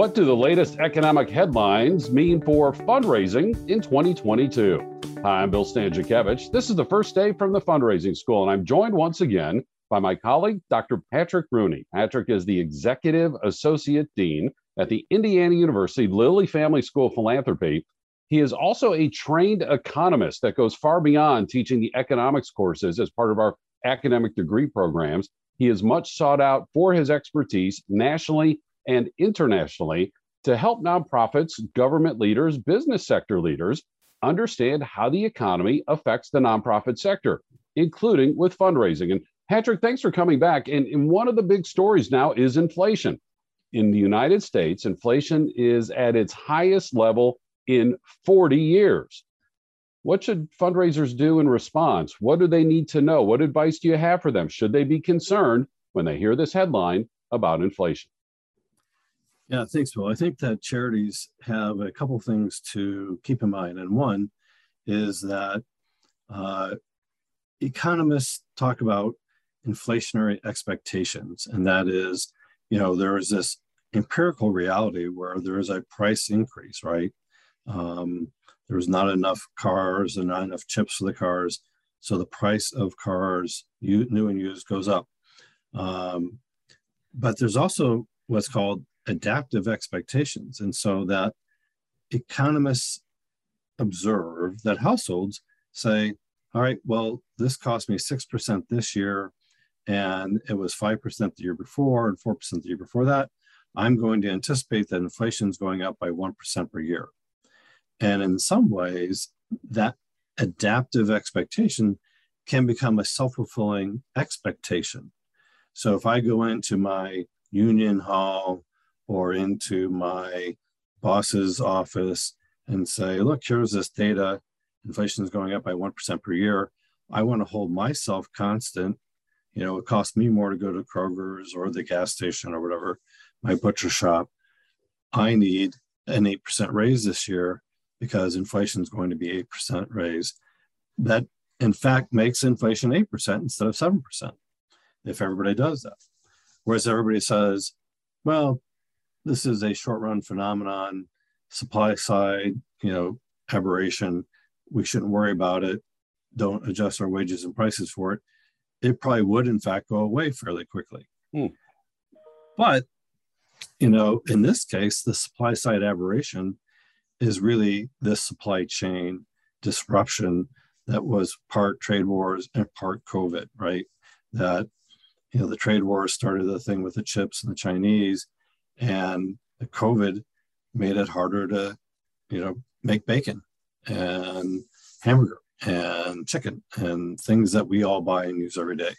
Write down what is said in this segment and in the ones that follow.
What do the latest economic headlines mean for fundraising in 2022? Hi, I'm Bill Stanczykiewicz. This is the first day from the fundraising school, and I'm joined once again by my colleague, Dr. Patrick Rooney. Patrick is the Executive Associate Dean at the Indiana University Lilly Family School of Philanthropy. He is also a trained economist that goes far beyond teaching the economics courses as part of our academic degree programs. He is much sought out for his expertise nationally and internationally to help nonprofits, government leaders, business sector leaders understand how the economy affects the nonprofit sector, including with fundraising. And Patrick, thanks for coming back. And, and one of the big stories now is inflation. In the United States, inflation is at its highest level in 40 years. What should fundraisers do in response? What do they need to know? What advice do you have for them? Should they be concerned when they hear this headline about inflation? Yeah, thanks, Bill. I think that charities have a couple things to keep in mind. And one is that uh, economists talk about inflationary expectations. And that is, you know, there is this empirical reality where there is a price increase, right? Um, there's not enough cars and not enough chips for the cars. So the price of cars, new and used, goes up. Um, but there's also what's called adaptive expectations. And so that economists observe that households say, all right, well, this cost me 6% this year, and it was 5% the year before and 4% the year before that. I'm going to anticipate that inflation is going up by 1% per year. And in some ways, that adaptive expectation can become a self fulfilling expectation. So if I go into my union hall or into my boss's office and say, look, here's this data, inflation is going up by 1% per year. I want to hold myself constant. You know, it costs me more to go to Kroger's or the gas station or whatever, my butcher shop. I need an 8% raise this year because inflation is going to be 8% raise. That, in fact, makes inflation 8% instead of 7% if everybody does that. Whereas everybody says, well, this is a short run phenomenon, supply side, you know, aberration. We shouldn't worry about it. Don't adjust our wages and prices for it. It probably would, in fact, go away fairly quickly. Hmm. But, you know, in this case, the supply side aberration is really this supply chain disruption that was part trade wars and part COVID, right? That you know the trade wars started the thing with the chips and the Chinese, and the COVID made it harder to, you know, make bacon and hamburger and chicken and things that we all buy and use every day.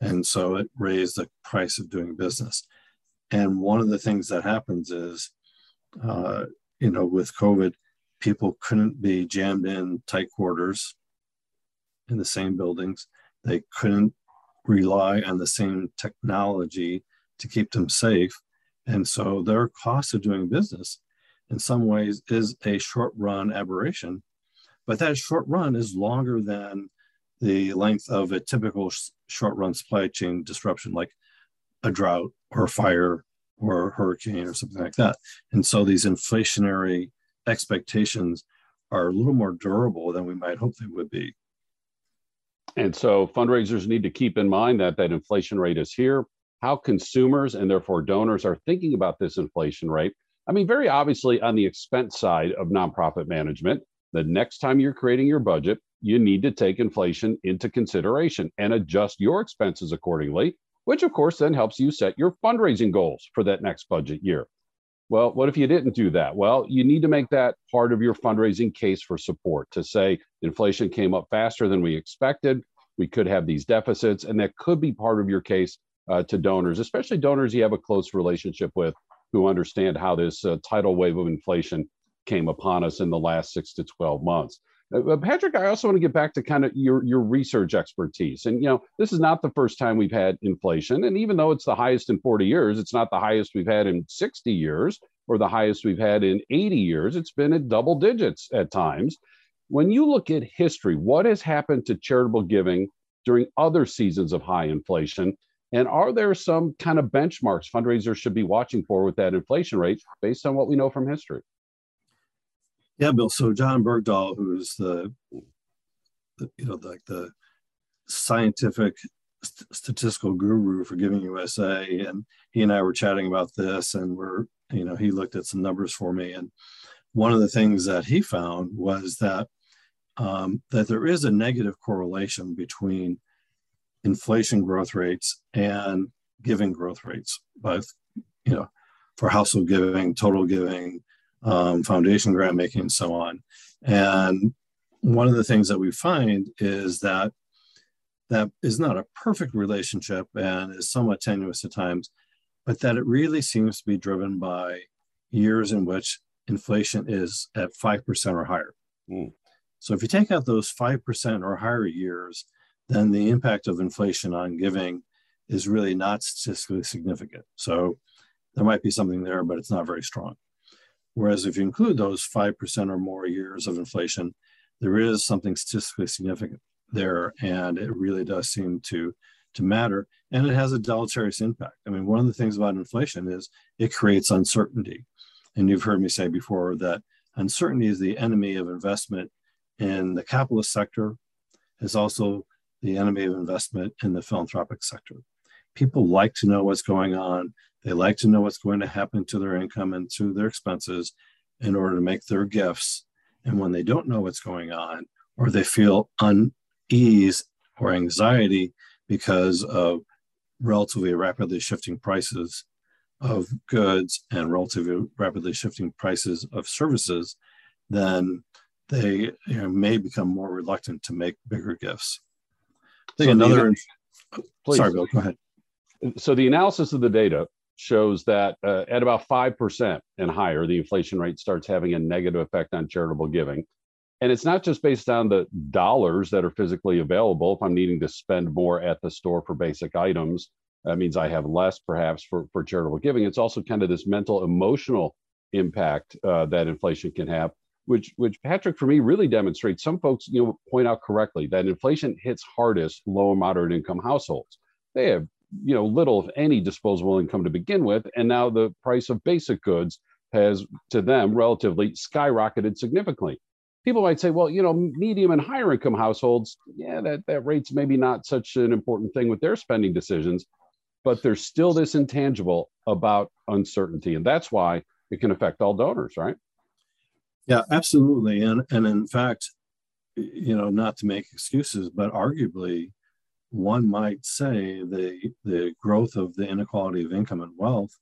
And so it raised the price of doing business. And one of the things that happens is, uh, you know, with COVID, people couldn't be jammed in tight quarters in the same buildings. They couldn't rely on the same technology to keep them safe. And so their cost of doing business in some ways is a short run aberration, but that short run is longer than the length of a typical short run supply chain disruption, like a drought or a fire or a hurricane or something like that. And so these inflationary expectations are a little more durable than we might hope they would be. And so fundraisers need to keep in mind that that inflation rate is here, how consumers and therefore donors are thinking about this inflation rate. I mean, very obviously on the expense side of nonprofit management, the next time you're creating your budget, you need to take inflation into consideration and adjust your expenses accordingly, which of course then helps you set your fundraising goals for that next budget year. Well, what if you didn't do that? Well, you need to make that part of your fundraising case for support to say inflation came up faster than we expected. We could have these deficits, and that could be part of your case uh, to donors, especially donors you have a close relationship with who understand how this uh, tidal wave of inflation came upon us in the last six to 12 months. Uh, Patrick, I also want to get back to kind of your, your research expertise. And, you know, this is not the first time we've had inflation. And even though it's the highest in 40 years, it's not the highest we've had in 60 years or the highest we've had in 80 years. It's been at double digits at times. When you look at history, what has happened to charitable giving during other seasons of high inflation? And are there some kind of benchmarks fundraisers should be watching for with that inflation rate based on what we know from history? Yeah, Bill. So John Bergdoll, who's the, the you know, like the scientific st- statistical guru for Giving USA, and he and I were chatting about this, and we're, you know, he looked at some numbers for me, and one of the things that he found was that um, that there is a negative correlation between inflation growth rates and giving growth rates, both, you know, for household giving, total giving, um, foundation grant making, and so on. And one of the things that we find is that that is not a perfect relationship and is somewhat tenuous at times, but that it really seems to be driven by years in which inflation is at 5% or higher. Mm. So if you take out those 5% or higher years, then the impact of inflation on giving is really not statistically significant. So there might be something there, but it's not very strong. Whereas if you include those 5% or more years of inflation, there is something statistically significant there. And it really does seem to, to matter. And it has a deleterious impact. I mean, one of the things about inflation is it creates uncertainty. And you've heard me say before that uncertainty is the enemy of investment in the capitalist sector, is also the enemy of investment in the philanthropic sector. People like to know what's going on. They like to know what's going to happen to their income and to their expenses in order to make their gifts. And when they don't know what's going on, or they feel unease or anxiety because of relatively rapidly shifting prices of goods and relatively rapidly shifting prices of services, then they you know, may become more reluctant to make bigger gifts. Think so another. The, sorry, Bill. Go ahead. So the analysis of the data shows that uh, at about 5% and higher, the inflation rate starts having a negative effect on charitable giving. And it's not just based on the dollars that are physically available. If I'm needing to spend more at the store for basic items, that means I have less perhaps for, for charitable giving. It's also kind of this mental, emotional impact uh, that inflation can have, which, which Patrick, for me, really demonstrates. Some folks, you know, point out correctly that inflation hits hardest low and moderate income households. They have you know little if any disposable income to begin with and now the price of basic goods has to them relatively skyrocketed significantly people might say well you know medium and higher income households yeah that that rate's maybe not such an important thing with their spending decisions but there's still this intangible about uncertainty and that's why it can affect all donors right yeah absolutely and and in fact you know not to make excuses but arguably one might say the, the growth of the inequality of income and wealth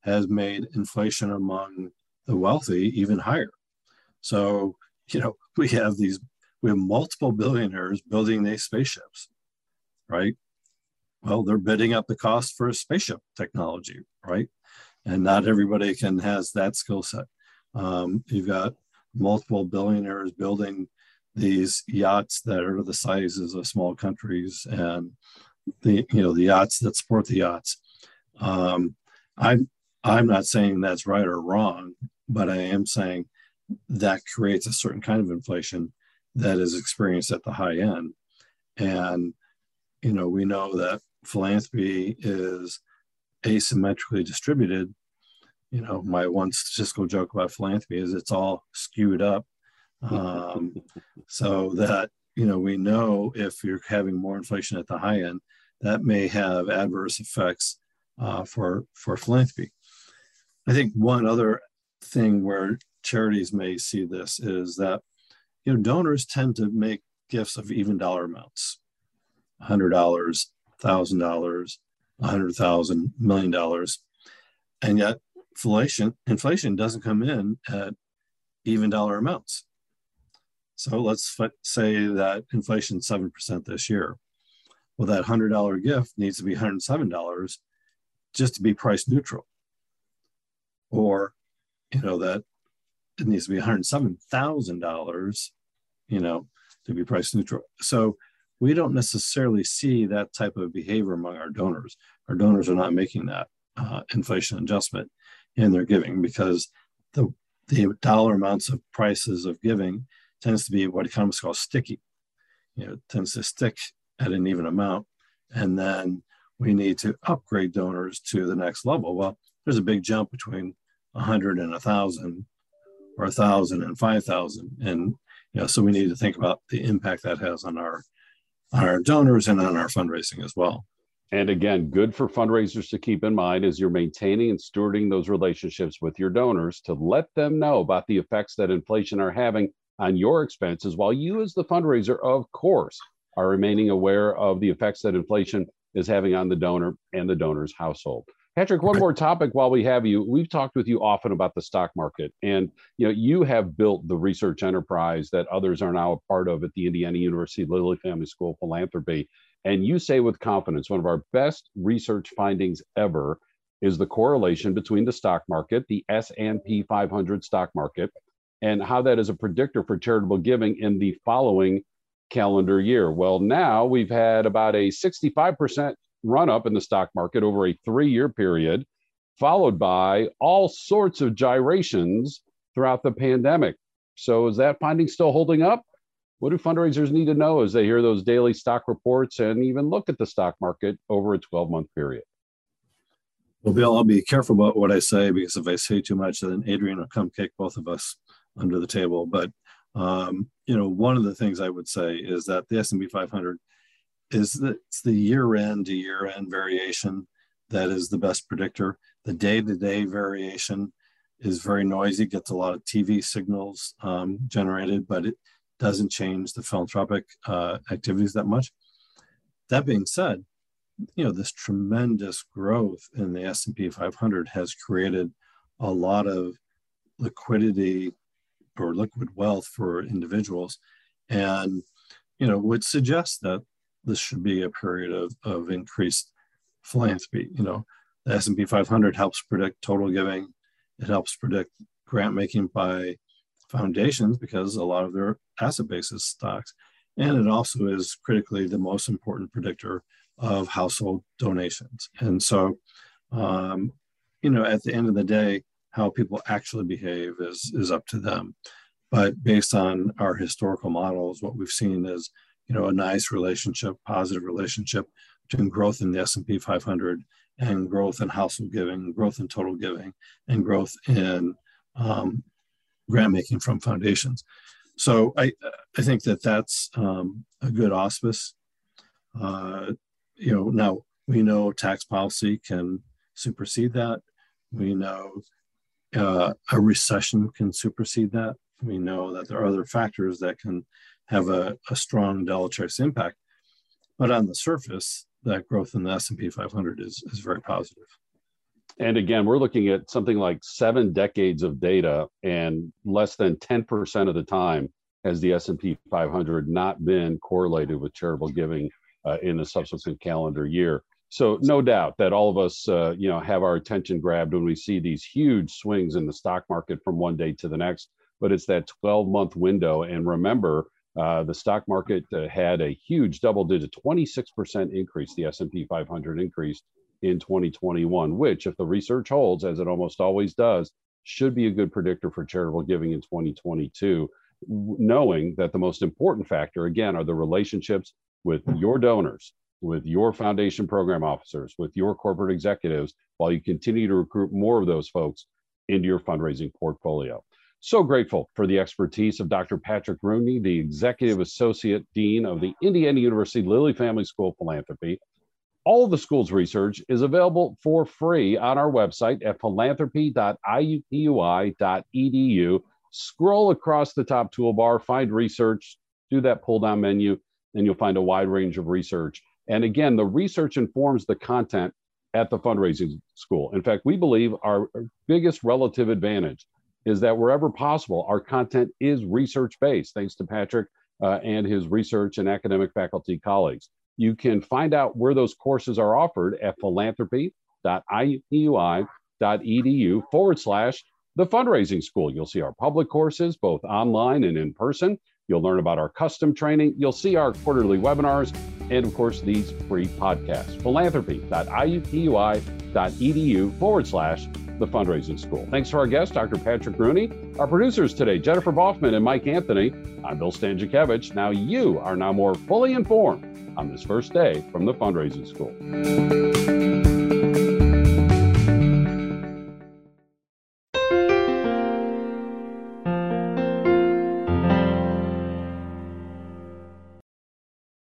has made inflation among the wealthy even higher. So, you know, we have these, we have multiple billionaires building these spaceships, right? Well, they're bidding up the cost for a spaceship technology, right? And not everybody can has that skill set. Um, you've got multiple billionaires building these yachts that are the sizes of small countries and the you know the yachts that support the yachts. Um, I'm I'm not saying that's right or wrong, but I am saying that creates a certain kind of inflation that is experienced at the high end, and you know we know that philanthropy is asymmetrically distributed. You know, my one statistical joke about philanthropy is it's all skewed up. Um, so that you know we know if you're having more inflation at the high end, that may have adverse effects uh, for for philanthropy. I think one other thing where charities may see this is that you know donors tend to make gifts of even dollar amounts, hundred dollars, thousand dollars, a hundred thousand, million dollars, and yet inflation inflation doesn't come in at even dollar amounts. So let's say that inflation 7% this year. Well, that $100 gift needs to be $107 just to be price neutral. Or, you know, that it needs to be $107,000, you know, to be price neutral. So we don't necessarily see that type of behavior among our donors. Our donors are not making that uh, inflation adjustment in their giving because the, the dollar amounts of prices of giving tends to be what economists call sticky. You know, it tends to stick at an even amount. And then we need to upgrade donors to the next level. Well, there's a big jump between 100 and 1,000 or 1,000 and 5,000. And you know, so we need to think about the impact that has on our on our donors and on our fundraising as well. And again, good for fundraisers to keep in mind as you're maintaining and stewarding those relationships with your donors to let them know about the effects that inflation are having on your expenses, while you, as the fundraiser, of course, are remaining aware of the effects that inflation is having on the donor and the donor's household. Patrick, one more topic while we have you. We've talked with you often about the stock market, and you know you have built the research enterprise that others are now a part of at the Indiana University Lilly Family School of Philanthropy. And you say with confidence, one of our best research findings ever is the correlation between the stock market, the S&P 500 stock market, and how that is a predictor for charitable giving in the following calendar year. Well, now we've had about a 65% run up in the stock market over a three year period, followed by all sorts of gyrations throughout the pandemic. So, is that finding still holding up? What do fundraisers need to know as they hear those daily stock reports and even look at the stock market over a 12 month period? Well, Bill, I'll be careful about what I say because if I say too much, then Adrian will come kick both of us under the table. But um, you know, one of the things I would say is that the S&P 500 is that it's the year-end to year-end variation that is the best predictor. The day-to-day variation is very noisy, gets a lot of TV signals um, generated, but it doesn't change the philanthropic uh, activities that much. That being said, you know this tremendous growth in the S&P 500 has created a lot of liquidity or liquid wealth for individuals. And you know would suggest that this should be a period of, of increased philanthropy you know the s&p 500 helps predict total giving. It helps predict grant making by foundations because a lot of their asset base is stocks and it also is critically the most important predictor of household donations and so um, you know at the end of the day how people actually behave is is up to them. But based on our historical models, what we've seen is you know a nice relationship, positive relationship between growth in the S&P 500 and growth in household giving, growth in total giving, and growth in um, grant making from foundations. So I I think that that's um, a good auspice. Uh, you know now we know tax policy can supersede that. We know uh, a recession can supersede that. We know that there are other factors that can have a, a strong deleterious impact. But on the surface, that growth in the S&P 500 is, is very positive. And again, we're looking at something like seven decades of data, and less than 10% of the time has the S&P 500 not been correlated with charitable giving uh, in the subsequent calendar year. So no doubt that all of us, uh, you know, have our attention grabbed when we see these huge swings in the stock market from one day to the next. But it's that 12-month window, and remember, uh, the stock market uh, had a huge double-digit 26% increase. The S&P 500 increased in 2021, which, if the research holds, as it almost always does, should be a good predictor for charitable giving in 2022. Knowing that the most important factor, again, are the relationships with your donors with your foundation program officers, with your corporate executives, while you continue to recruit more of those folks into your fundraising portfolio. So grateful for the expertise of Dr. Patrick Rooney, the Executive Associate Dean of the Indiana University Lilly Family School of Philanthropy. All the school's research is available for free on our website at philanthropy.iupui.edu. Scroll across the top toolbar, find research, do that pull down menu, and you'll find a wide range of research and again, the research informs the content at the fundraising school. In fact, we believe our biggest relative advantage is that wherever possible, our content is research based, thanks to Patrick uh, and his research and academic faculty colleagues. You can find out where those courses are offered at philanthropy.iupui.edu forward slash the fundraising school. You'll see our public courses, both online and in person. You'll learn about our custom training. You'll see our quarterly webinars and of course, these free podcasts. Philanthropy.iupui.edu forward slash the fundraising school. Thanks to our guest, Dr. Patrick Rooney. Our producers today, Jennifer Boffman and Mike Anthony. I'm Bill Stanczykiewicz. Now you are now more fully informed on this first day from the fundraising school.